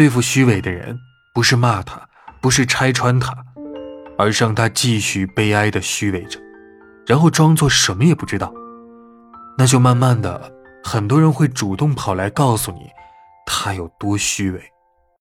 对付虚伪的人不是骂他不是拆穿他而是让他继续悲哀的虚伪着然后装作什么也不知道。那就慢慢的很多人会主动跑来告诉你他有多虚伪。